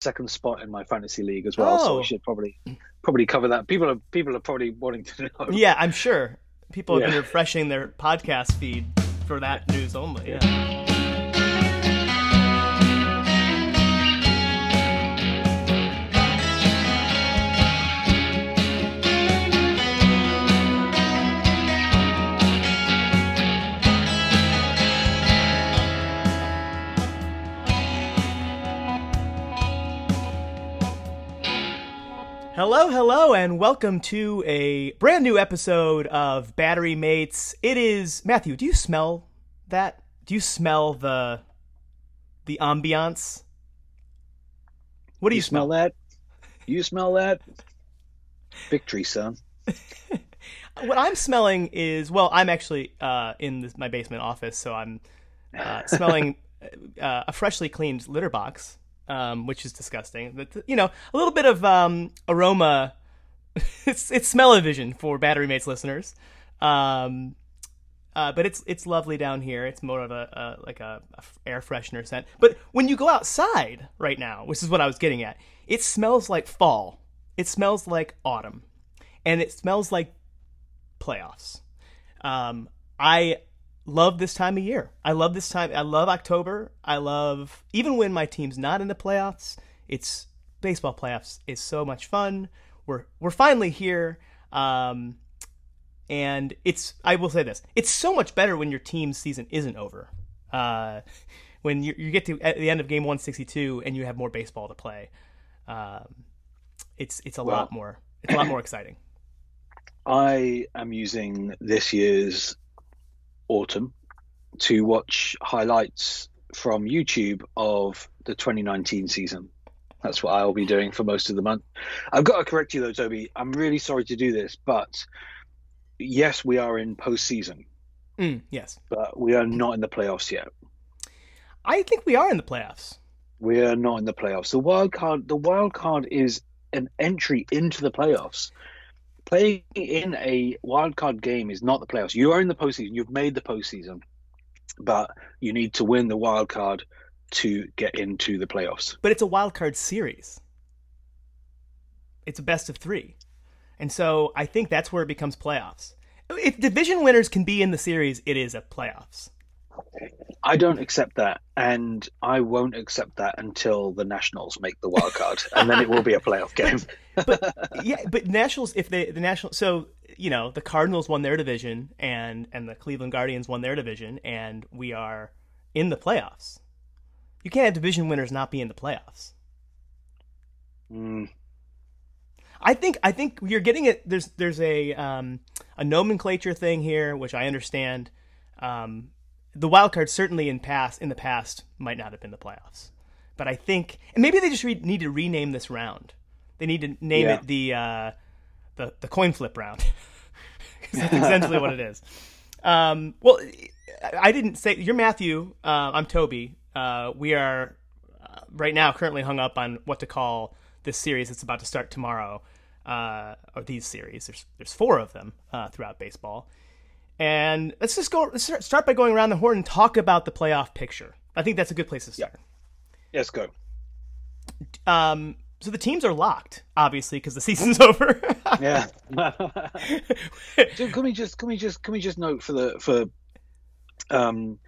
second spot in my fantasy league as well, so Oh. we should probably probably cover that. People are people are probably wanting to know. Yeah, I'm sure people have been refreshing their podcast feed for that news only. Yeah. Hello, hello, and welcome to a brand new episode of Battery Mates. It is Matthew. Do you smell that? Do you smell the the ambiance? What do you, you smell that? You smell that? Victory, son. What I'm smelling is well, I'm actually uh, in this, my basement office, so I'm uh, smelling uh, a freshly cleaned litter box, um, which is disgusting. But you know, a little bit of um, aroma. it's it's smell-o-vision for Battery Mates listeners. Um, uh, but it's it's lovely down here. It's more of a, a like a air freshener scent. But when you go outside right now, which is what I was getting at, it smells like fall. It smells like autumn, and it smells like playoffs. Um, I love this time of year. I love this time. I love October. I love even when my team's not in the playoffs. It's baseball playoffs is so much fun. We're we're finally here. Um, and it's I will say this: it's so much better when your team's season isn't over. Uh, when you, you get to at the end of game 162 and you have more baseball to play, um, it's it's a Well- lot more it's a lot more exciting. I am using this year's autumn to watch highlights from YouTube of the 2019 season. That's what I'll be doing for most of the month. I've got to correct you though, Toby. I'm really sorry to do this, but yes, we are in postseason, Mm, yes, but we are not in the playoffs yet. I think we are in the playoffs. We are not in the playoffs. The wild card, the wild card is an entry into the playoffs. Playing in a wild card game is not the playoffs. You are in the postseason. You've made the postseason, but you need to win the wild card to get into the playoffs. but it's a wild card series. It's a best of three. And so I think that's where it becomes playoffs. If division winners can be in the series, it is a playoffs. I don't accept that, and I won't accept that until the Nationals make the wild card, and then it will be a playoff game. yeah, but Nationals if they the National so you know, the Cardinals won their division and and the Cleveland Guardians won their division and we are in the playoffs. You can't have division winners not be in the playoffs. Mm, I think I think you're getting it. There's there's a um, a nomenclature thing here, which I understand. Um, the wild card certainly in past in the past might not have been the playoffs, but I think and maybe they just re- need to rename this round. They need to name Yeah. it the uh, the the coin flip round. that's essentially what it is. Um, well, I I didn't say you're Matthew. Uh, I'm Toby. Uh, we are uh, right now currently hung up on what to call this series that's about to start tomorrow, uh, or these series. There's there's four of them uh, throughout baseball, and let's just go. Let's start- by going around the horn and talk about the playoff picture. I think that's a good place to start. let's go. Um, so the teams are locked, obviously, because the season's over. Yeah. So can we just can we just can we just note for the for um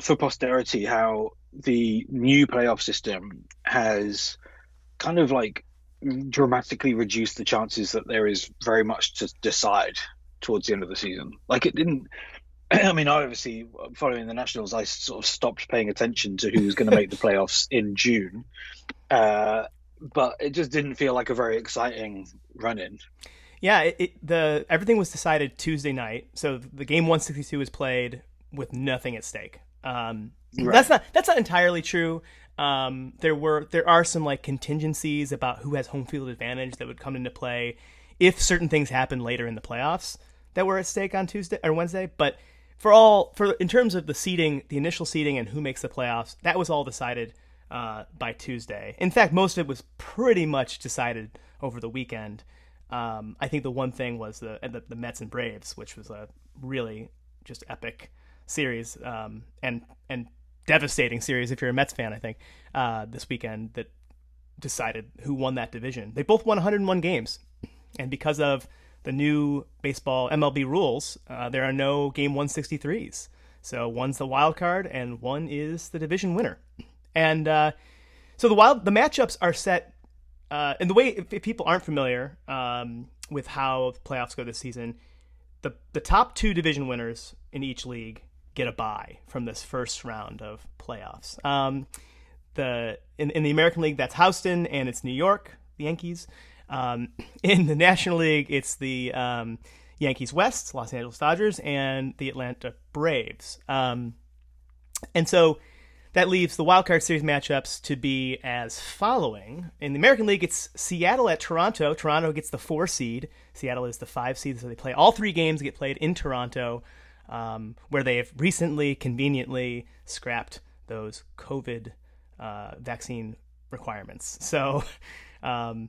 for posterity how the new playoff system has kind of like dramatically reduced the chances that there is very much to decide towards the end of the season. Like it didn't. I mean, I obviously following the Nationals, I sort of stopped paying attention to who was going to make the playoffs in June, uh, but it just didn't feel like a very exciting run-in. Yeah, it, it, the everything was decided Tuesday night, so the game 162 was played with nothing at stake. Um, That's not that's not entirely true. Um, there were there are some like contingencies about who has home field advantage that would come into play if certain things happen later in the playoffs that were at stake on Tuesday or Wednesday. But for all for in terms of the seeding, the initial seeding and who makes the playoffs, that was all decided uh, by Tuesday. In fact, most of it was pretty much decided over the weekend. Um, I think the one thing was the, the the Mets and Braves, which was a really just epic series um, and and devastating series if you're a Mets fan. I think uh, this weekend that decided who won that division. They both won 101 games, and because of the new baseball MLB rules, uh, there are no game 163s. So one's the wild card, and one is the division winner. And uh, so the wild the matchups are set. Uh, and the way, if, if people aren't familiar um, with how the playoffs go this season, the the top two division winners in each league get a bye from this first round of playoffs. Um, the in, in the American League, that's Houston and it's New York, the Yankees. Um, in the National League, it's the um, Yankees West, Los Angeles Dodgers, and the Atlanta Braves. Um, and so that leaves the wild card series matchups to be as following. In the American League, it's Seattle at Toronto. Toronto gets the four seed. Seattle is the five seed, so they play all three games get played in Toronto, um, where they have recently conveniently scrapped those COVID uh, vaccine requirements. So, um,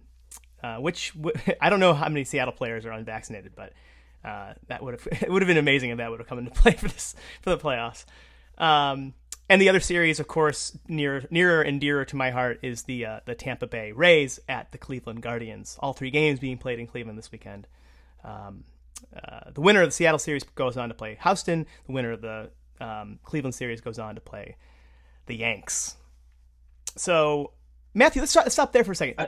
uh, which I don't know how many Seattle players are unvaccinated, but uh, that would have it would have been amazing if that would have come into play for this for the playoffs. Um, and the other series, of course, near nearer and dearer to my heart is the uh, the Tampa Bay Rays at the Cleveland Guardians. All three games being played in Cleveland this weekend. Um, uh, the winner of the Seattle series goes on to play Houston. The winner of the um, Cleveland series goes on to play the Yanks. So, Matthew, let's stop, let's stop there for a second.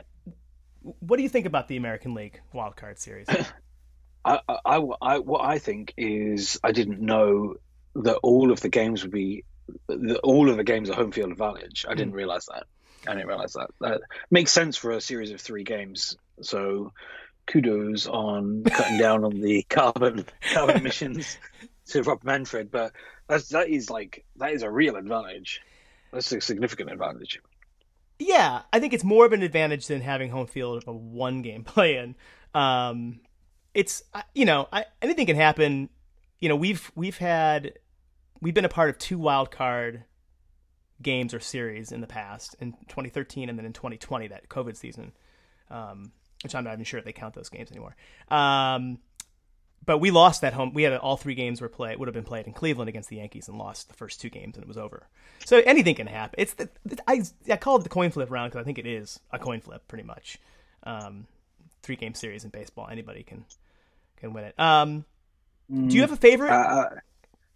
What do you think about the American League Wild Card Series? I, I, I, what I think is I didn't know that all of the games would be the, all of the games are home field advantage. I didn't mm. realize that. I didn't realize that. That makes sense for a series of three games. So kudos on cutting down on the carbon carbon emissions to Rob Manfred, but that's that is like that is a real advantage. That's a significant advantage. Yeah, I think it's more of an advantage than having home field of a one game play in. Um, it's you know I, anything can happen. You know we've we've had we've been a part of two wild card games or series in the past in 2013 and then in 2020 that COVID season, um, which I'm not even sure if they count those games anymore. Um, but we lost that home. We had all three games were played would have been played in Cleveland against the Yankees and lost the first two games and it was over. So anything can happen. It's the, I I call it the coin flip round because I think it is a coin flip pretty much. Um, three game series in baseball, anybody can can win it. Um, do you have a favorite? Uh,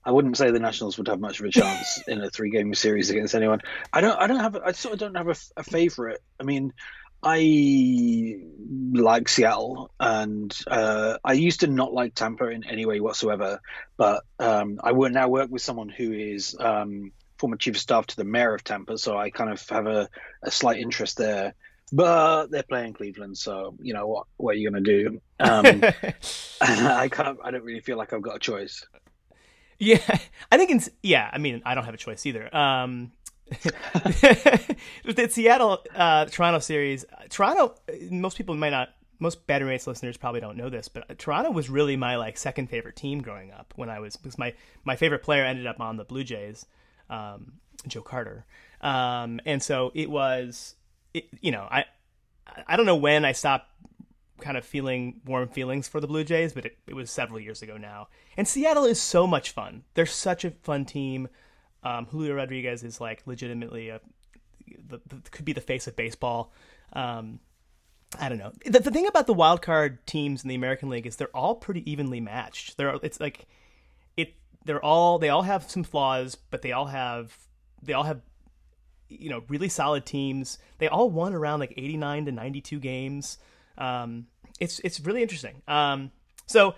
I wouldn't say the Nationals would have much of a chance in a three game series against anyone. I don't. I don't have. I sort of don't have a, a favorite. I mean, I like Seattle, and uh, I used to not like Tampa in any way whatsoever. But um, I would now work with someone who is um, former chief of staff to the mayor of Tampa, so I kind of have a, a slight interest there. But they're playing Cleveland, so you know what? What are you going to do? Um, I can't. I don't really feel like I've got a choice. Yeah, I think it's yeah. I mean, I don't have a choice either. Um, the Seattle uh, Toronto series, Toronto. Most people might not. Most Battery Mates listeners probably don't know this, but Toronto was really my like second favorite team growing up. When I was because my my favorite player ended up on the Blue Jays, um, Joe Carter, um, and so it was. It, you know, I I don't know when I stopped kind of feeling warm feelings for the Blue Jays, but it, it was several years ago now. And Seattle is so much fun. They're such a fun team. Um, Julio Rodriguez is like legitimately a the, the, could be the face of baseball. Um, I don't know. The, the thing about the wild card teams in the American League is they're all pretty evenly matched. They're it's like it. They're all they all have some flaws, but they all have they all have you know really solid teams. They all won around like eighty nine to ninety two games. Um, it's it's really interesting. Um, so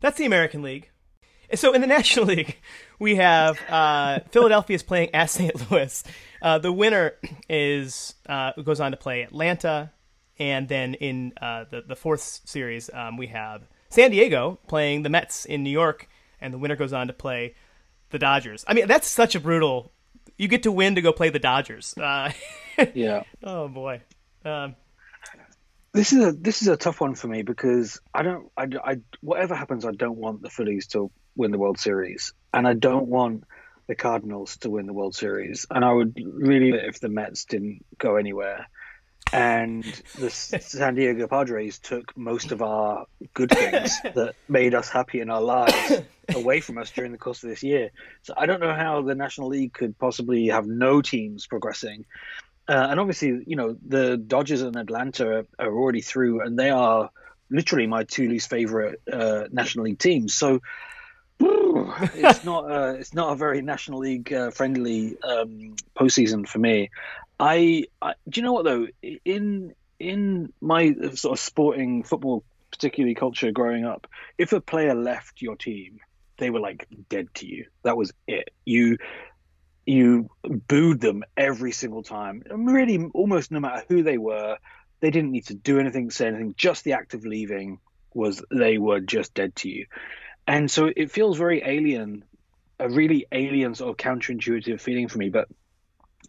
that's the American League. So in the National League, we have uh, Philadelphia is playing at St. Louis. Uh, the winner is uh, goes on to play Atlanta, and then in uh, the the fourth series, um, we have San Diego playing the Mets in New York, and the winner goes on to play the Dodgers. I mean, that's such a brutal. You get to win to go play the Dodgers. Uh, yeah. oh boy. Um, this is a this is a tough one for me because I don't I, I whatever happens I don't want the Phillies to win the World Series and I don't want the Cardinals to win the World Series and I would really if the Mets didn't go anywhere and the San Diego Padres took most of our good things that made us happy in our lives away from us during the course of this year. So I don't know how the National League could possibly have no teams progressing Uh, and obviously, you know, the Dodgers and Atlanta are, are, already through, and they are literally my two least favorite uh, National League teams. So it's not a, it's not a very National League uh, friendly um, postseason for me. I, I do you know what though in in my sort of sporting football particularly culture growing up, if a player left your team, they were like dead to you. That was it. You you booed them every single time. Really, almost no matter who they were, they didn't need to do anything, say anything. Just the act of leaving was they were just dead to you. And so it feels very alien, a really alien sort of counterintuitive feeling for me. But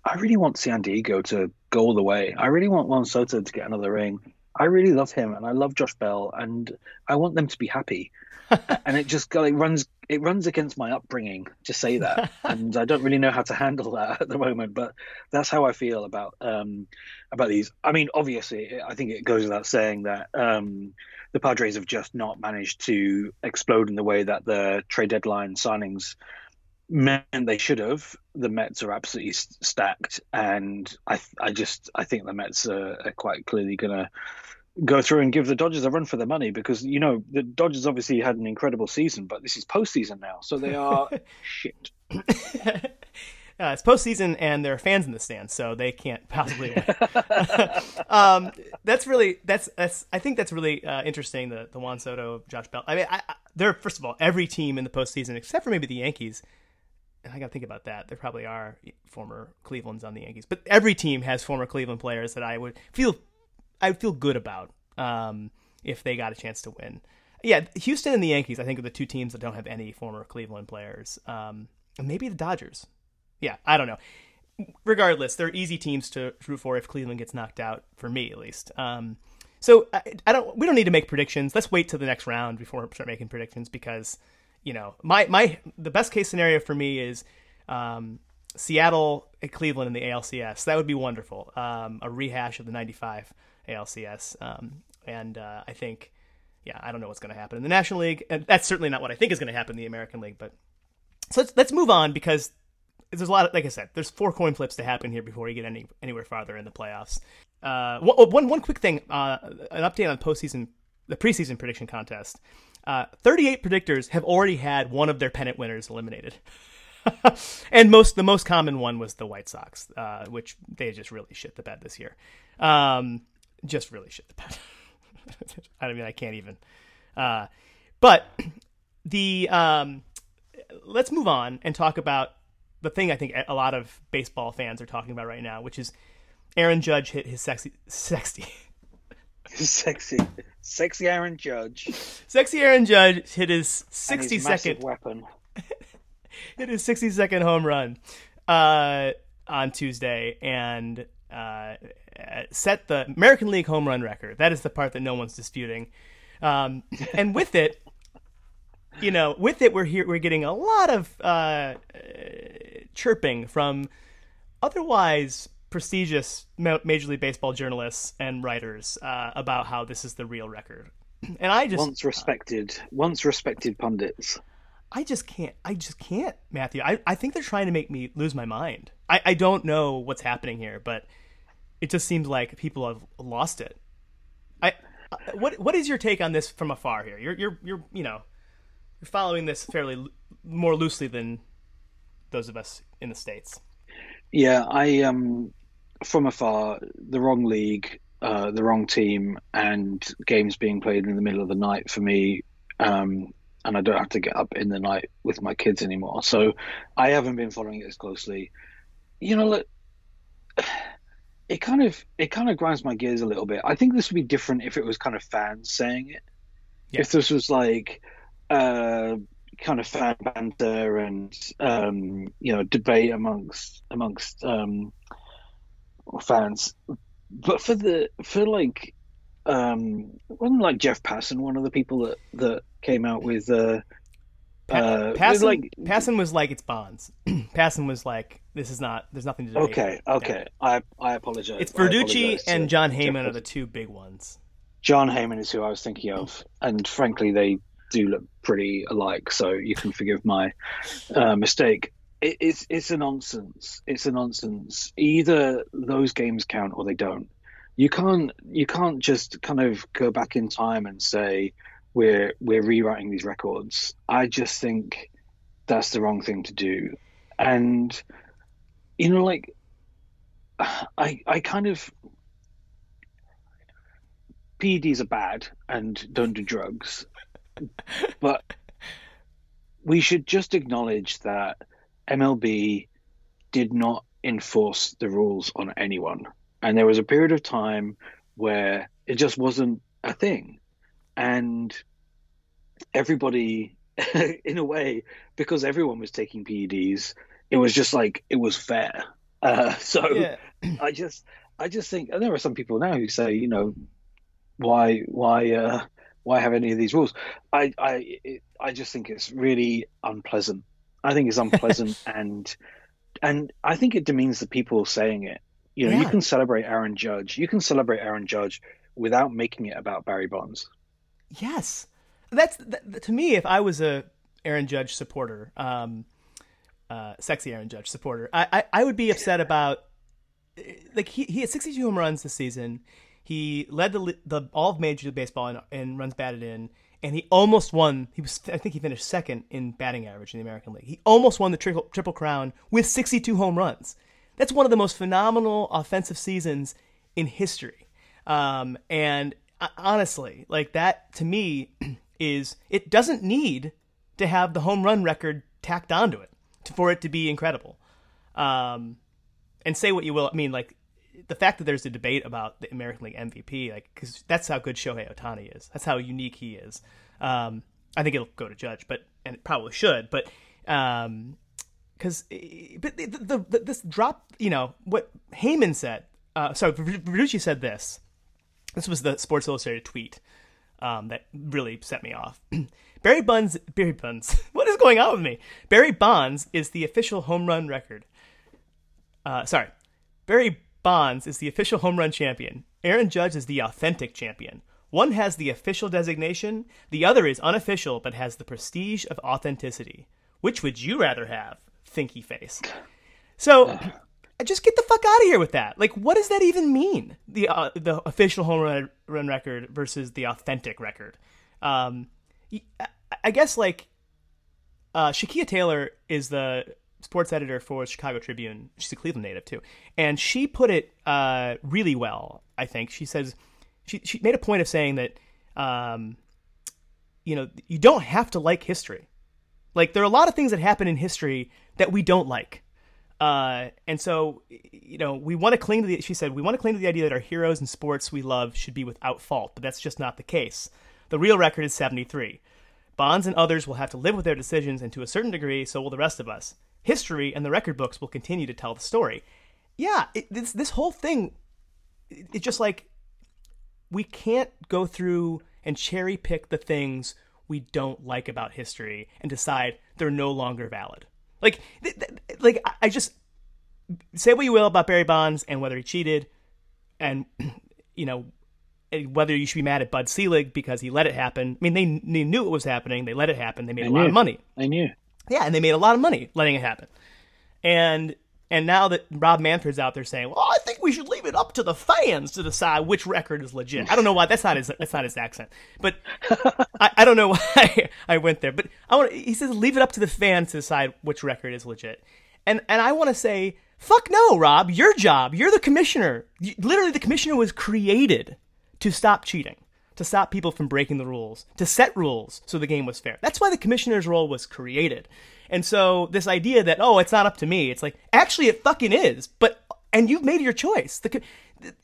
I really want San Diego to go all the way. I really want Juan Soto to get another ring. I really love him and I love Josh Bell and I want them to be happy. and it just like runs it runs against my upbringing to say that and i don't really know how to handle that at the moment but that's how i feel about um about these i mean obviously i think it goes without saying that um the padres have just not managed to explode in the way that the trade deadline signings meant they should have the mets are absolutely stacked and i i just i think the mets are, are quite clearly going to go through and give the Dodgers a run for their money because you know the Dodgers obviously had an incredible season, but this is postseason now, so they are shit. Uh, it's postseason and there are fans in the stands, so they can't possibly win. um, that's really that's that's I think that's really uh, interesting. The the Juan Soto, Josh Bell. I mean, I, I, they're first of all every team in the postseason except for maybe the Yankees. And I got to think about that. There probably are former Cleveland's on the Yankees, but every team has former Cleveland players that I would feel I would feel good about um, if they got a chance to win. Yeah, Houston and the Yankees, I think, are the two teams that don't have any former Cleveland players. Um, maybe the Dodgers. Yeah, I don't know. Regardless, they're easy teams to root for if Cleveland gets knocked out, for me at least. Um, so I, I, don't. We don't need to make predictions. Let's wait till the next round before we start making predictions because you know my my the best case scenario for me is um, Seattle, Cleveland in the ALCS. That would be wonderful. Um, a rehash of the '95 ALCS. Um, and uh, I think, yeah, I don't know what's going to happen in the National League, and that's certainly not what I think is going to happen in the American League. But so let's let's move on because there's a lot of, like I said, there's four coin flips to happen here before you get any anywhere farther in the playoffs. Uh, one, one, one quick thing, uh, an update on postseason, the preseason prediction contest. Uh, 38 predictors have already had one of their pennant winners eliminated. and most the most common one was the White Sox, uh, which they just really shit the bed this year. Um, just really shit the bed. I mean, I can't even. Uh, but the um, let's move on and talk about the thing I think a lot of baseball fans are talking about right now, which is Aaron Judge hit his sexy, sexy, sexy, sexy Aaron Judge. Sexy Aaron Judge hit his sixty-second weapon. hit his sixty second home run uh, on Tuesday, and uh, set the American League home run record. That is the part that no one's disputing. Um, and with it, you know, with it, we're here. We're getting a lot of uh, chirping from otherwise prestigious Major League Baseball journalists and writers uh, about how this is the real record. And I just once respected, uh, once respected pundits. I just can't. I just can't, Matthew. I, I think they're trying to make me lose my mind. I, I don't know what's happening here, but it just seems like people have lost it. I what what is your take on this from afar here? You're you're you're you know you're following this fairly more loosely than those of us in the states. Yeah, I um from afar the wrong league, uh, the wrong team, and games being played in the middle of the night for me. Um, and I don't have to get up in the night with my kids anymore. So I haven't been following it as closely. You know, look, it kind of it kind of grinds my gears a little bit. I think this would be different if it was kind of fans saying it. Yeah. If this was like uh, kind of fan banter and um, you know debate amongst amongst um, fans, but for the for like um, wasn't like Jeff Passan one of the people that that came out with uh, uh, Passan, like Passan was like it's Bonds. Passan was like this is not. There's nothing to do. Okay, okay. I I apologize. It's Verducci and Jon Heyman are the two big ones. Jon Heyman is who I was thinking of, and frankly, they do look pretty alike. So you can forgive my uh, mistake. it, it's it's a nonsense. It's a nonsense. Either those games count or they don't. You can't you can't just kind of go back in time and say we're we're rewriting these records. I just think that's the wrong thing to do. And you know, like I I kind of PEDs are bad and don't do drugs, but we should just acknowledge that MLB did not enforce the rules on anyone. And there was a period of time where it just wasn't a thing. And everybody, in a way, because everyone was taking PEDs, it was just like, it was fair. Uh, so yeah. I just, I just think, and there are some people now who say, you know, why, why, uh, why have any of these rules? I, I, it, I just think it's really unpleasant I think it's unpleasant and and I think it demeans the people saying it. You know, yeah. you can celebrate Aaron Judge. You can celebrate Aaron Judge without making it about Barry Bonds. Yes, that's that, to me. If I was a Aaron Judge supporter, um, uh, sexy Aaron Judge supporter, I, I, I would be upset about like he he had 62 home runs this season. He led the the all of Major League Baseball in, in runs batted in and he almost won. He was, I think, he finished second in batting average in the American League. He almost won the triple, triple crown with 62 home runs. That's one of the most phenomenal offensive seasons in history. Um, and uh, honestly, like that to me is it doesn't need to have the home run record tacked onto it to, for it to be incredible. Um, and say what you will, I mean, like the fact that there's a debate about the American League MVP, like, because that's how good Shohei Ohtani is. That's how unique he is. Um, I think it'll go to Judge, but and it probably should, but um, because but the, the, the, this drop, you know, what Heyman said. Uh, sorry, Verducci said this. This was the Sports Illustrated tweet um, that really set me off. Barry Bonds, Barry Bonds, what is going on with me? Barry Bonds is the official home run record. Uh, sorry, Barry Bonds is the official home run champion. Aaron Judge is the authentic champion. One has the official designation, the other is unofficial but has the prestige of authenticity. Which would you rather have? Thinky face. So, just get the fuck out of here with that. Like, what does that even mean? The uh, the official home run, run record versus the authentic record. Um, I guess like uh, Shakeia Taylor is the sports editor for Chicago Tribune. She's a Cleveland native too, and she put it uh, really well. I think she says she she made a point of saying that um, you know you don't have to like history. Like there are a lot of things that happen in history that we don't like. Uh, and so, you know, we want to cling to the, she said, we want to cling to the idea that our heroes and sports we love should be without fault, but that's just not the case. The real record is 73. Bonds and others will have to live with their decisions, and to a certain degree, so will the rest of us history and the record books will continue to tell the story. Yeah, it, this this whole thing, it, it's just like we can't go through and cherry pick the things we don't like about history and decide they're no longer valid. Like, th- th- like I just say what you will about Barry Bonds and whether he cheated, and you know whether you should be mad at Bud Selig because he let it happen. I mean, they, they knew it was happening. They let it happen. They made a lot of money. They knew. Yeah, and they made a lot of money letting it happen. And and now that Rob Manfred's out there saying, "Well, I think we should leave it up to the fans to decide which record is legit." I don't know why that's not his that's not his accent, but I, I don't know why I went there. But I want he says leave it up to the fans to decide which record is legit, and and I want to say, fuck no, Rob, your job, you're the commissioner. You, literally, the commissioner was created to stop cheating to stop people from breaking the rules, to set rules so the game was fair. That's why the commissioner's role was created. And so this idea that oh, it's not up to me, it's like actually it fucking is. But and you've made your choice. The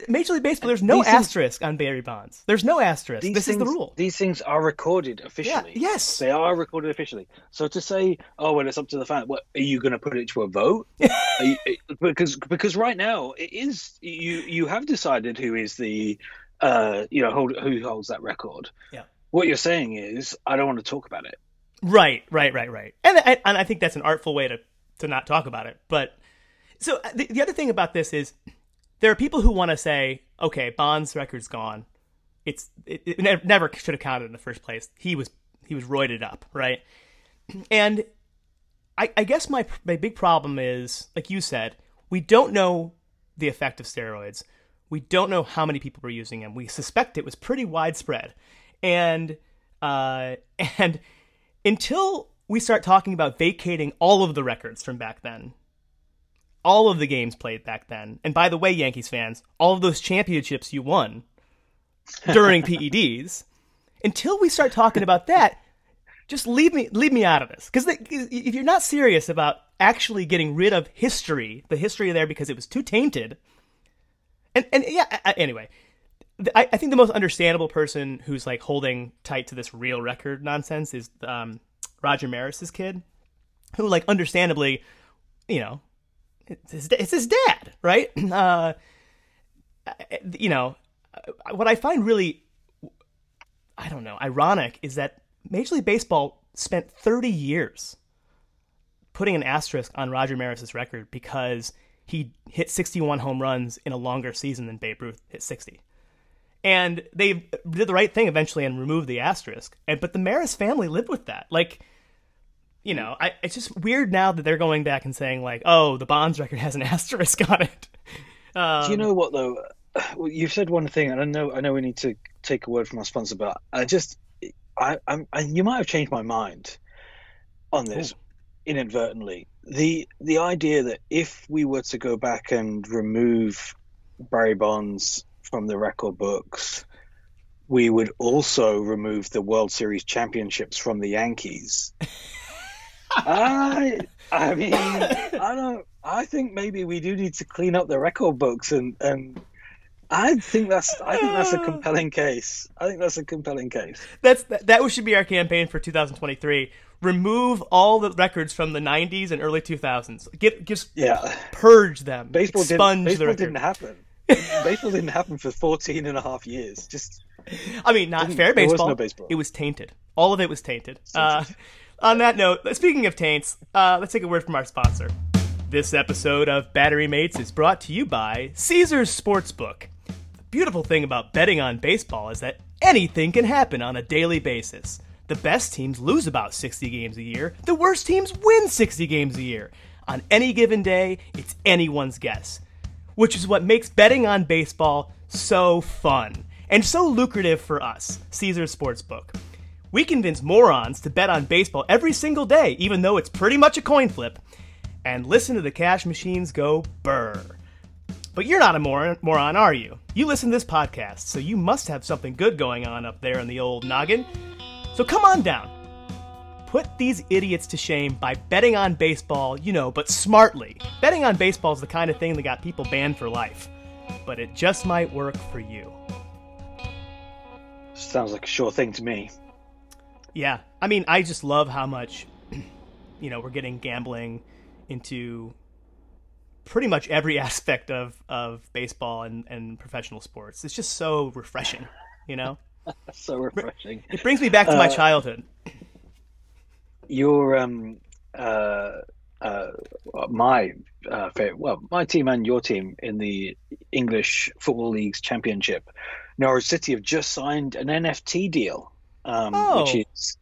Major League Baseball, there's no these asterisk things, on Barry Bonds. There's no asterisk. This things, is the rule. These things are recorded officially. Yeah, yes, they are recorded officially. So to say, oh, well, it's up to the fan. What are you going to put it to a vote? you, because because right now it is you you have decided who is the uh, you know, hold, who holds that record. Yeah. What you're saying is, I don't want to talk about it. Right, right, right, right. And I, and I think that's an artful way to to not talk about it. But so uh, the, the other thing about this is, there are people who want to say, okay, Bond's record's gone. It's it, it never should have counted in the first place. He was he was roided up, right? And I, I guess my my big problem is, like you said, we don't know the effect of steroids. We don't know how many people were using them. We suspect it was pretty widespread, and uh, and until we start talking about vacating all of the records from back then, all of the games played back then, and by the way, Yankees fans, all of those championships you won during PEDs, until we start talking about that, just leave me leave me out of this because if you're not serious about actually getting rid of history, the history there because it was too tainted, and and yeah, anyway, I, I think the most understandable person who's like holding tight to this real record nonsense is um, Roger Maris's kid, who like understandably, you know, it's his, it's his dad, right? Uh, you know, what I find really, I don't know, ironic is that Major League Baseball spent 30 years putting an asterisk on Roger Maris's record because he hit 61 home runs in a longer season than Babe Ruth hit 60. And they did the right thing eventually and removed the asterisk. And but the Maris family lived with that. Like, you know, I, it's just weird now that they're going back and saying like, "Oh, the Bonds record has an asterisk on it." Um, Do you know what though? You've said one thing, and I know I know we need to take a word from our sponsor, but I just I, I'm, I, you might have changed my mind on this Ooh. inadvertently. The the idea that if we were to go back and remove Barry Bonds from the record books, we would also remove the World Series championships from the Yankees. I I mean I don't I think maybe we do need to clean up the record books and and I think that's I think that's a compelling case. I think that's a compelling case. That's that, that should be our campaign for 2023. Remove all the records from the 90s and early 2000s. Get just yeah. purge them. Baseball expunge didn't, baseball the didn't happen. baseball didn't happen for 14 and a half years. Just I mean, not fair baseball. Was no baseball. It was tainted. All of it was tainted. Uh, on that note, speaking of taints, uh, let's take a word from our sponsor. This episode of Battery Mates is brought to you by Caesars Sportsbook beautiful thing about betting on baseball is that anything can happen on a daily basis. The best teams lose about 60 games a year, the worst teams win 60 games a year. On any given day, it's anyone's guess. Which is what makes betting on baseball so fun and so lucrative for us, Caesars Sportsbook. We convince morons to bet on baseball every single day, even though it's pretty much a coin flip, and listen to the cash machines go burr. But you're not a moron, moron, are you? You listen to this podcast, so you must have something good going on up there in the old noggin. So come on down. Put these idiots to shame by betting on baseball, you know, but smartly. Betting on baseball is the kind of thing that got people banned for life. But it just might work for you. Sounds like a sure thing to me. Yeah. I mean, I just love how much, you know, we're getting gambling into pretty much every aspect of, of baseball and, and professional sports. It's just so refreshing, you know? so refreshing. It brings me back to my uh, childhood. Your um uh uh my uh favorite, well my team and your team in the English Football League's championship, Norwich City have just signed an NFT deal, um, oh. which is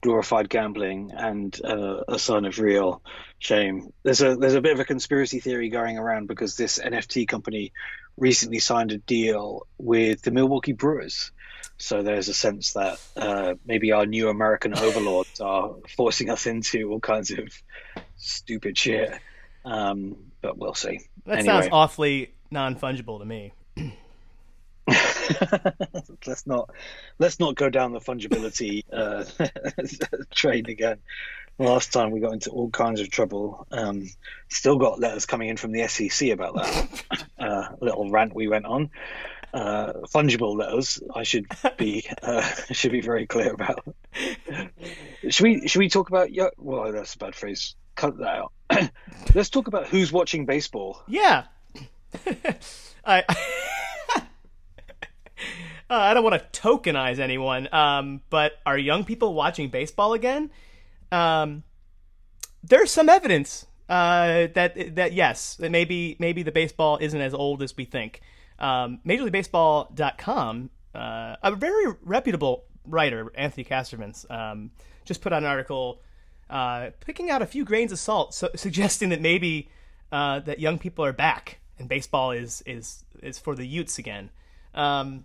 glorified gambling and uh, a sign of real shame. There's a there's a bit of a conspiracy theory going around because this NFT company recently signed a deal with the Milwaukee Brewers. So there's a sense that uh, maybe our new American overlords are forcing us into all kinds of stupid shit. Um, but we'll see. That anyway. sounds awfully non fungible to me. let's not let's not go down the fungibility uh, train again. Last time we got into all kinds of trouble. Um, still got letters coming in from the SEC about that uh, little rant we went on. Uh, fungible letters. I should be uh, should be very clear about. should we should we talk about? Yeah, well, that's a bad phrase. Cut that out. Let's talk about who's watching baseball. Yeah. I uh, I don't want to tokenize anyone, um, but are young people watching baseball again? Um, there's some evidence uh, that that yes, that maybe maybe the baseball isn't as old as we think. Um, MajorLeagueBaseball.com, uh, a very reputable writer, Anthony Castrovince, um, just put out an article uh, picking out a few grains of salt, so, suggesting that maybe uh, that young people are back and baseball is is is for the Utes again. Um,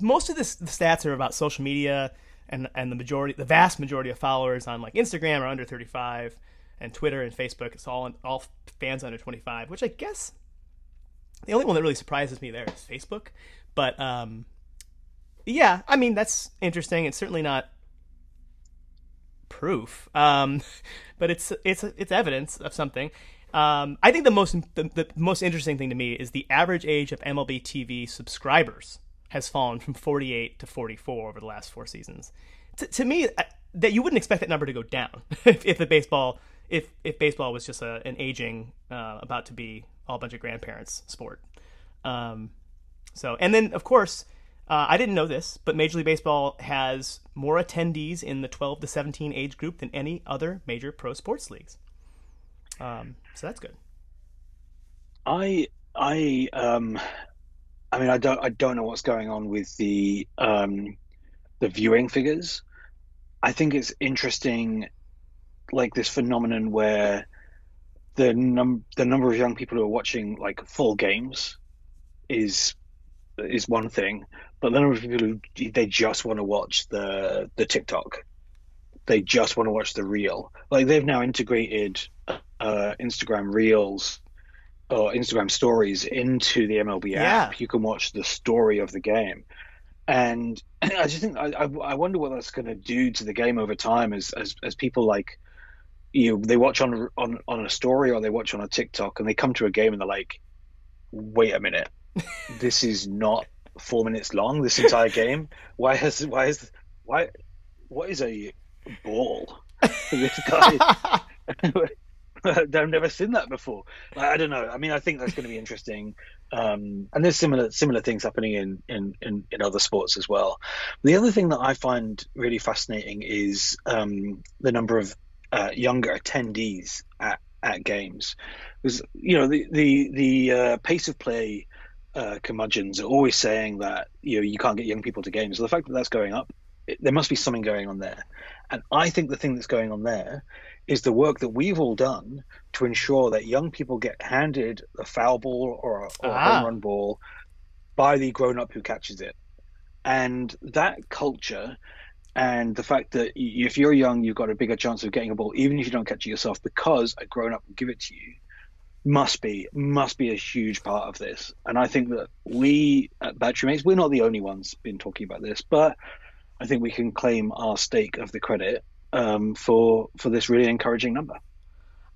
most of this, the stats are about social media and and the majority, the vast majority of followers on like Instagram are under 35, and Twitter and Facebook. It's all all fans under 25, which I guess the only one that really surprises me there is Facebook. But um, yeah, I mean that's interesting. It's certainly not proof, um, but it's it's it's evidence of something. Um, I think the most the, the, most interesting thing to me is the average age of MLB TV subscribers has fallen from 48 to 44 over the last four seasons. T- to me, that you wouldn't expect that number to go down if, if the baseball if if baseball was just a, an aging uh, about to be all bunch of grandparents sport. Um, so and then of course uh, I didn't know this, but Major League Baseball has more attendees in the 12 to 17 age group than any other major pro sports leagues. Um, so that's good. I I um I mean I don't I don't know what's going on with the um the viewing figures. I think it's interesting like this phenomenon where the num the number of young people who are watching like full games is is one thing, but the number of people who they just want to watch the the TikTok, they just want to watch the reel. Like they've now integrated uh, Instagram Reels or Instagram Stories into the MLB Yeah. app. You can watch the story of the game, and I just think I, I, wonder what that's going to do to the game over time as as, as people like you know, they watch on on on a story or they watch on a TikTok and they come to a game and they're like, wait a minute, this is not four minutes long. This entire game. Why has why is why what is a ball? this guy. I've never seen that before. Like, I don't know. I mean, I think that's going to be interesting. Um, and there's similar similar things happening in, in, in, in other sports as well. The other thing that I find really fascinating is um, the number of uh, younger attendees at, at games. Because you know the the the uh, pace of play uh, curmudgeons are always saying that you know you can't get young people to games. So the fact that that's going up, it, there must be something going on there. And I think the thing that's going on there is the work that we've all done to ensure that young people get handed a foul ball or a, or Ah. home run ball by the grown up who catches it. And that culture and the fact that if you're young, you've got a bigger chance of getting a ball, even if you don't catch it yourself, because a grown up will give it to you, must be must be a huge part of this. And I think that we at Battery Mates, we're not the only ones been talking about this, but I think we can claim our stake of the credit um, for for this really encouraging number.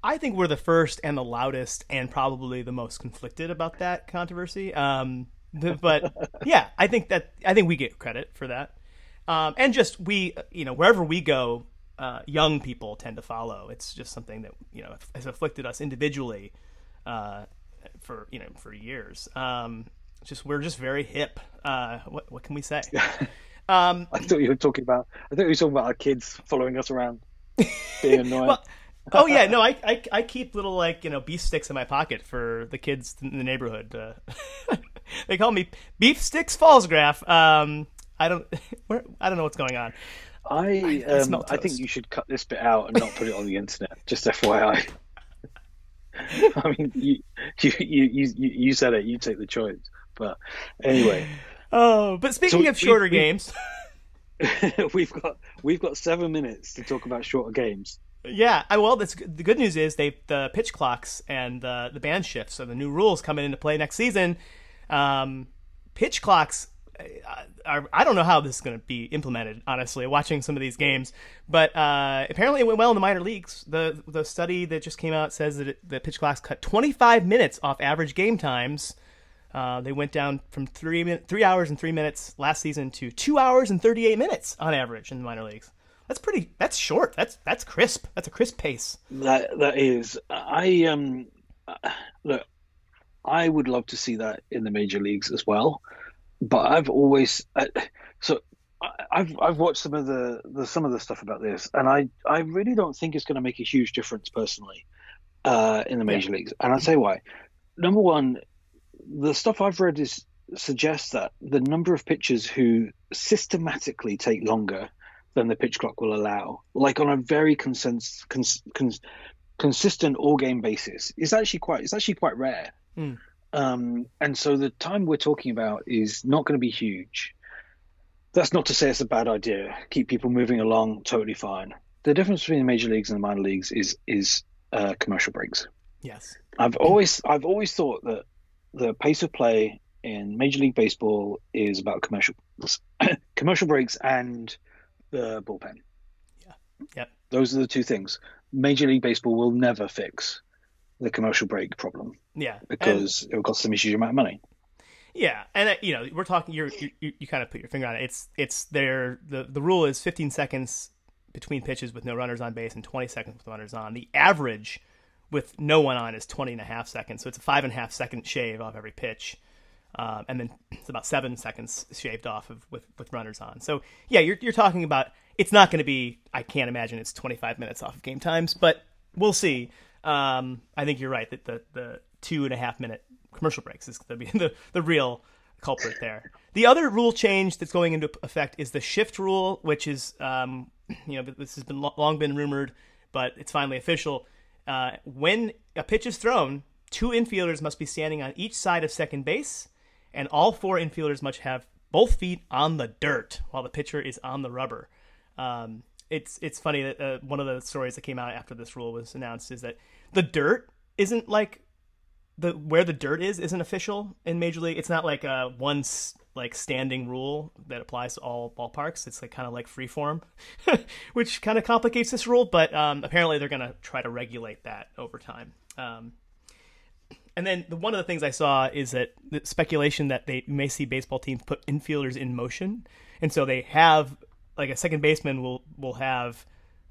I think we're the first and the loudest and probably the most conflicted about that controversy. Um, but yeah, I think that I think we get credit for that. Um, and just we, you know, wherever we go, uh, young people tend to follow. It's just something that you know has afflicted us individually uh, for you know for years. Um, just we're just very hip. Uh, what what can we say? Um, I thought you were talking about. I thought you were talking about our kids following us around, being annoying. Well, oh yeah, no, I, I I keep little like you know beef sticks in my pocket for the kids in the neighborhood. Uh, they call me Beef Sticks Fallsgraph. Um, I don't where, I don't know what's going on. I I um, I think you should cut this bit out and not put it on the internet. Just FYI. I mean, you, you you you you said it. You take the choice. But anyway, Oh, but speaking So of shorter we- games, we've got we've got seven minutes to talk about shorter games. yeah, I well, that's the good news is they the pitch clocks and the the banned shifts, so the new rules coming into play next season. Um, pitch clocks. Are, I don't know how this is going to be implemented. Honestly, watching some of these games, but uh, apparently it went well in the minor leagues. the The study that just came out says that it, the pitch clocks cut 25 minutes off average game times. Uh, they went down from three min- three hours and three minutes last season to two hours and 38 minutes on average in the minor leagues. That's pretty. That's short. That's that's crisp. That's a crisp pace. That that is. I um look. I would love to see that in the major leagues as well, but I've always uh, so. I- I've I've watched some of the, the some of the stuff about this, and I, I really don't think it's going to make a huge difference personally uh, in the major leagues. And I'll you why. Number one, the stuff I've read is suggests that the number of pitchers who systematically take longer than the pitch clock will allow, like on a very consens- cons- cons- consistent all game basis, is actually quite it's actually quite rare. Mm. Um, and so the time we're talking about is not going to be huge. That's not to say it's a bad idea. Keep people moving along, totally fine. The difference between the major leagues and the minor leagues is is uh, commercial breaks. Yes. I've always I've always thought that the pace of play in Major League Baseball is about commercial commercial breaks and the bullpen. Yeah. Yep. Those are the two things. Major League Baseball will never fix the commercial break problem. Yeah. Because and, it will cost them a huge amount of money. Yeah, and uh, you know we're talking. You're, you you kind of put your finger on it. It's it's there. The the rule is 15 seconds between pitches with no runners on base and 20 seconds with runners on. The average with no one on is 20 and a half seconds. So it's a five and a half second shave off every pitch. Um, and then it's about seven seconds shaved off of with, with runners on. So yeah, you're, you're talking about it's not going to be. I can't imagine it's 25 minutes off of game times, but we'll see. Um, I think you're right that the the two and a half minute commercial breaks is going the the, the real culprit there. The other rule change that's going into effect is the shift rule, which is um, you know this has been long been rumored, but it's finally official. Uh, when a pitch is thrown, two infielders must be standing on each side of second base, and all four infielders must have both feet on the dirt while the pitcher is on the rubber. Um, it's it's funny that uh, one of the stories that came out after this rule was announced is that the dirt isn't like the where the dirt is isn't official in Major League. It's not like a one like standing rule that applies to all ballparks. It's like kind of like free form, which kind of complicates this rule. But um, apparently they're to try to regulate that over time. Um, and then the, one of the things I saw is that the speculation that they may see baseball teams put infielders in motion, and so they have like a second baseman will will have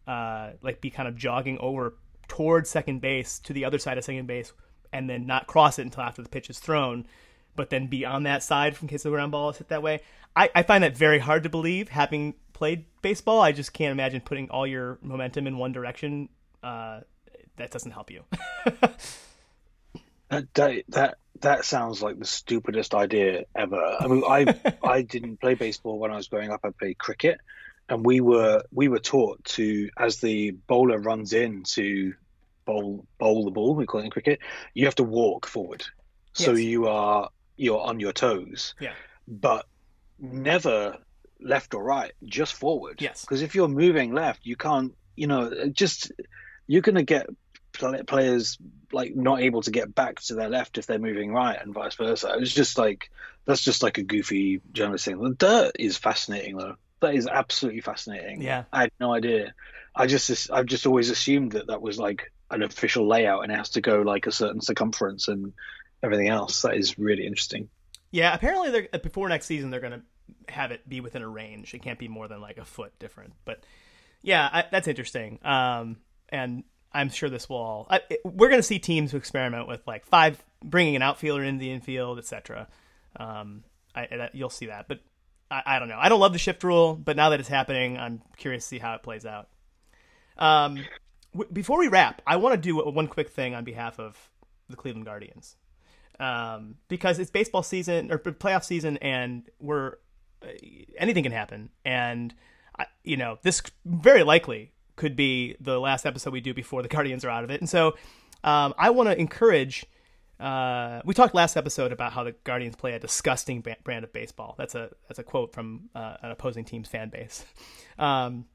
uh, like be kind of jogging over towards second base to the other side of second base, and then not cross it until after the pitch is thrown, but then be on that side in case the ground ball is hit that way. I, I find that very hard to believe. Having played baseball, I just can't imagine putting all your momentum in one direction. Uh, that doesn't help you. That, that that that sounds like the stupidest idea ever. I mean, I I didn't play baseball when I was growing up. I played cricket, and we were we were taught to as the bowler runs in to bowl bowl the ball. We call it in cricket. You have to walk forward, so you are you're on your toes. Yeah, but never left or right, just forward. Yes, because if you're moving left, you can't. You know, just you're gonna get players like not able to get back to their left if they're moving right and vice versa. It's just like that's just like a goofy journalist thing. The dirt is fascinating though. That is absolutely fascinating. Yeah, I had no idea. I just I've just always assumed that that was like an official layout and it has to go like a certain circumference and everything else. That is really interesting. Yeah, apparently they're before next season they're gonna have it be within a range. It can't be more than like a foot different. But yeah, I, that's interesting. Um, and I'm sure this will all. I, it, we're going to see teams who experiment with like five, bringing an outfielder into the infield, etc. Um, I, that, you'll see that, but I, I, don't know. I don't love the shift rule, but now that it's happening, I'm curious to see how it plays out. Um, w- before we wrap, I want to do one quick thing on behalf of the Cleveland Guardians, um, because it's baseball season or playoff season, and we're uh, anything can happen, and you know this very likely could be the last episode we do before the Guardians are out of it. And so um, I want to encourage. Uh, we talked last episode about how the Guardians play a disgusting brand of baseball. That's a that's a quote from uh, an opposing team's fan base, um,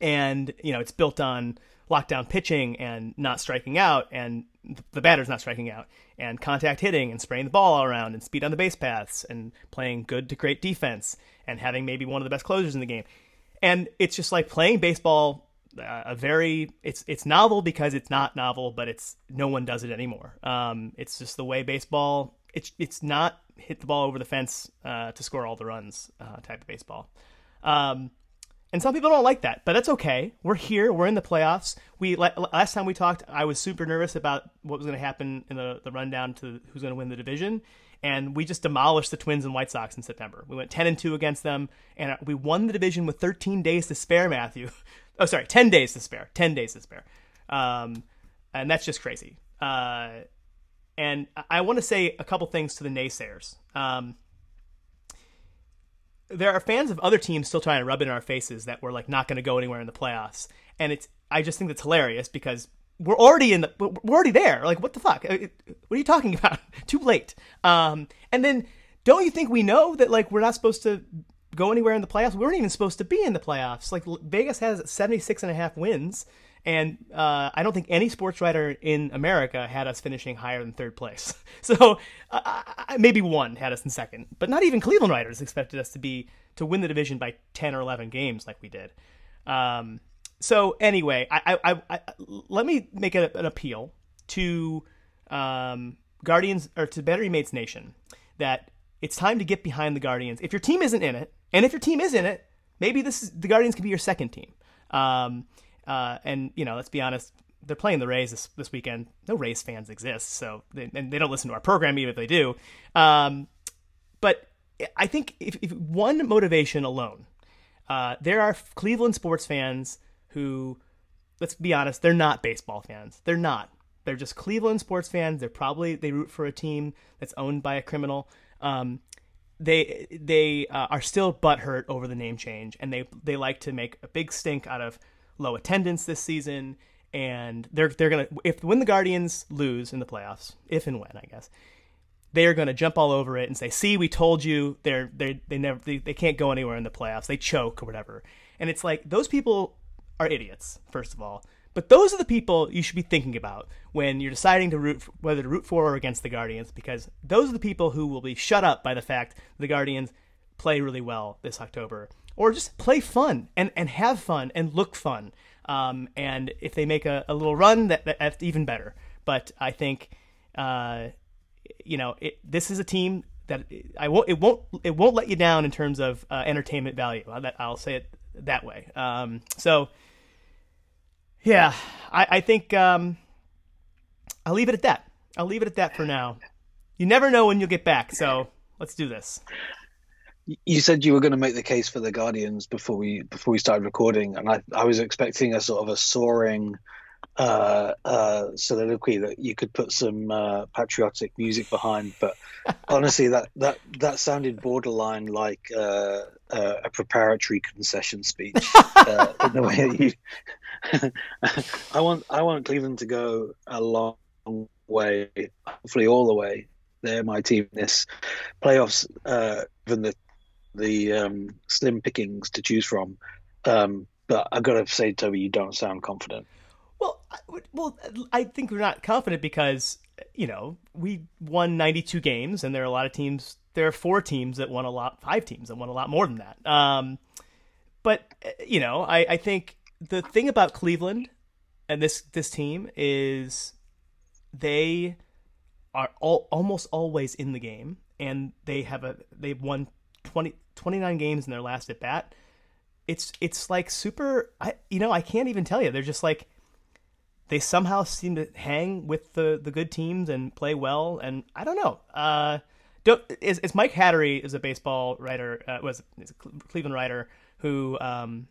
and you know it's built on lockdown pitching and not striking out, and the batter's not striking out, and contact hitting and spraying the ball all around, and speed on the base paths, and playing good to great defense, and having maybe one of the best closers in the game. And it's just like playing baseball uh, a very it's it's novel because it's not novel but it's no one does it anymore. Um, it's just the way baseball it's it's not hit the ball over the fence uh, to score all the runs uh, type of baseball. Um, and some people don't like that but that's okay we're here we're in the playoffs we last time we talked i was super nervous about what was going to happen in the, the rundown to who's going to win the division and we just demolished the Twins and White Sox in September. We went 10 and 2 against them, and we won the division with 13 days to spare, Matthew. oh, sorry, 10 days to spare. 10 days to spare. Um, and that's just crazy. Uh, and I want to say a couple things to the naysayers. Um, there are fans of other teams still trying to rub it in our faces that we're like not going to go anywhere in the playoffs, and it's I just think that's hilarious because we're already in the we're already there. Like what the fuck? Uh, what are you talking about? Too late. Um, and then don't you think we know that like we're not supposed to go anywhere in the playoffs? We weren't even supposed to be in the playoffs. Like Vegas has 76 and a half wins. And uh, I don't think any sports writer in America had us finishing higher than third place. So uh, maybe one had us in second, but not even Cleveland writers expected us to be to win the division by 10 or 11 games like we did. Um, so anyway, I, I, I, let me make a, an appeal to um, Guardians or to Battery Mates Nation that it's time to get behind the Guardians. If your team isn't in it, and if your team is in it, maybe this is, the Guardians can be your second team. Um, uh, and you know, let's be honest, they're playing the Rays this, this weekend. No Rays fans exist, so they, and they don't listen to our program even if they do. Um, but I think if, if one motivation alone, uh, there are Cleveland sports fans who, let's be honest, they're not baseball fans. They're not. They're just Cleveland sports fans. They're probably they root for a team that's owned by a criminal. Um, they they uh, are still butthurt over the name change, and they they like to make a big stink out of low attendance this season. And they're they're gonna if when the Guardians lose in the playoffs, if and when I guess, they are going to jump all over it and say, "See, we told you they're they they never they, they can't go anywhere in the playoffs. They choke or whatever." And it's like those people are idiots, first of all. But those are the people you should be thinking about when you're deciding to root for, whether to root for or against the Guardians, because those are the people who will be shut up by the fact the Guardians play really well this October, or just play fun and, and have fun and look fun. Um, and if they make a, a little run, that, that, that's even better. But I think, uh, you know, it, this is a team that I won't it won't it won't let you down in terms of uh, entertainment value. I'll say it that way. Um, so yeah, I, I think um, I'll leave it at that. I'll leave it at that for now. You never know when you'll get back, so let's do this. You said you were going to make the case for the Guardians before we before we started recording, and I I was expecting a sort of a soaring uh, uh, soliloquy that you could put some uh, patriotic music behind. But honestly, that that that sounded borderline like uh, uh, a preparatory concession speech uh, in the way that you I want I want Cleveland to go a long way, hopefully all the way. They're my team this playoffs, uh, given the the um, slim pickings to choose from. Um, but I've got to say, Toby, you don't sound confident. Well, well, I think we're not confident because you know we won 92 games, and there are a lot of teams. There are four teams that won a lot, five teams that won a lot more than that. Um, but you know, I, I think the thing about Cleveland and this this team is they are all, almost always in the game and they have a they've won 20, 29 games in their last at bat it's it's like super I you know I can't even tell you they're just like they somehow seem to hang with the the good teams and play well and I don't know uh don't is, is Mike Hattery is a baseball writer uh, was a Cleveland writer who um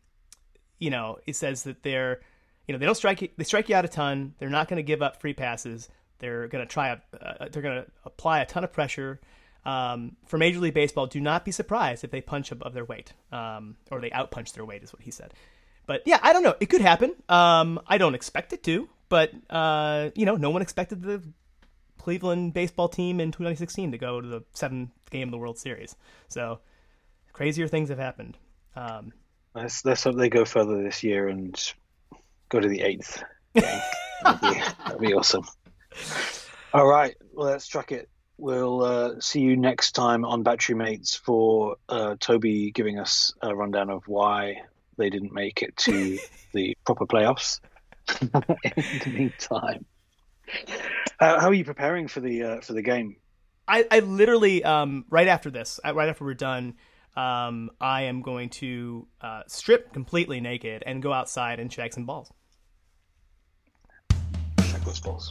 you know, it says that they're, you know, they don't strike you, they strike you out a ton. They're not going to give up free passes. They're going to try a, uh, they're going to apply a ton of pressure. Um, for Major League Baseball, do not be surprised if they punch above their weight, um, or they outpunch their weight, is what he said. But yeah, I don't know. It could happen. Um, I don't expect it to, but uh, you know, no one expected the Cleveland baseball team in 2016 to go to the seventh game of the World Series. So crazier things have happened. Um, Let's let's hope they go further this year and go to the eighth. that'd, be, that'd be awesome. All right, well let's track it. We'll uh, see you next time on Battery Mates for uh, Toby giving us a rundown of why they didn't make it to the proper playoffs. In the meantime, uh, how are you preparing for the uh, for the game? I, I literally um, right after this, uh, right after we're done, um, I am going to uh, strip completely naked and go outside and check some balls. Check those balls.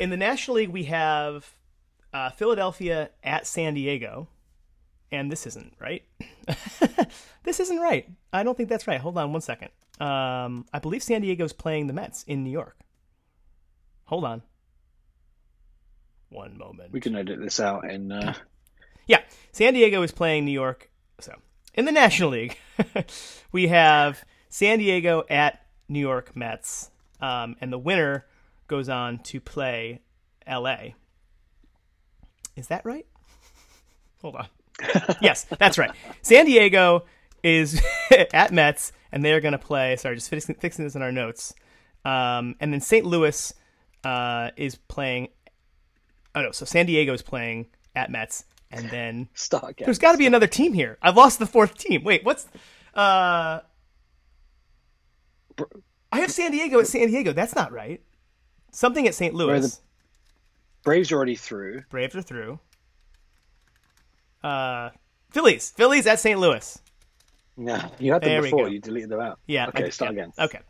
In the National League, we have uh, Philadelphia at San Diego, and this isn't right. this isn't right. I don't think that's right. Hold on one second. Um, I believe San Diego's playing the Mets in New York. Hold on. One moment. We can edit this out in. Uh... Yeah, San Diego is playing New York. So in the National League, we have San Diego at New York Mets, um, and the winner goes on to play L.A. Is that right? Hold on. yes, that's right. San Diego is at Mets, and they're going to play. Sorry, just fixing, fixing this in our notes. Um, and then St. Louis uh, is playing. Oh no, so San Diego is playing at Mets, and then again. there's got to be another team here. I've lost the fourth team. Wait, what's? Uh, I have San Diego at San Diego. That's not right. Something at St. Louis. Braves already through. Braves are through. Uh, Phillies. Phillies at St. Louis. No, you had them There before. You deleted them out. Yeah. Okay, start yeah. again. Okay.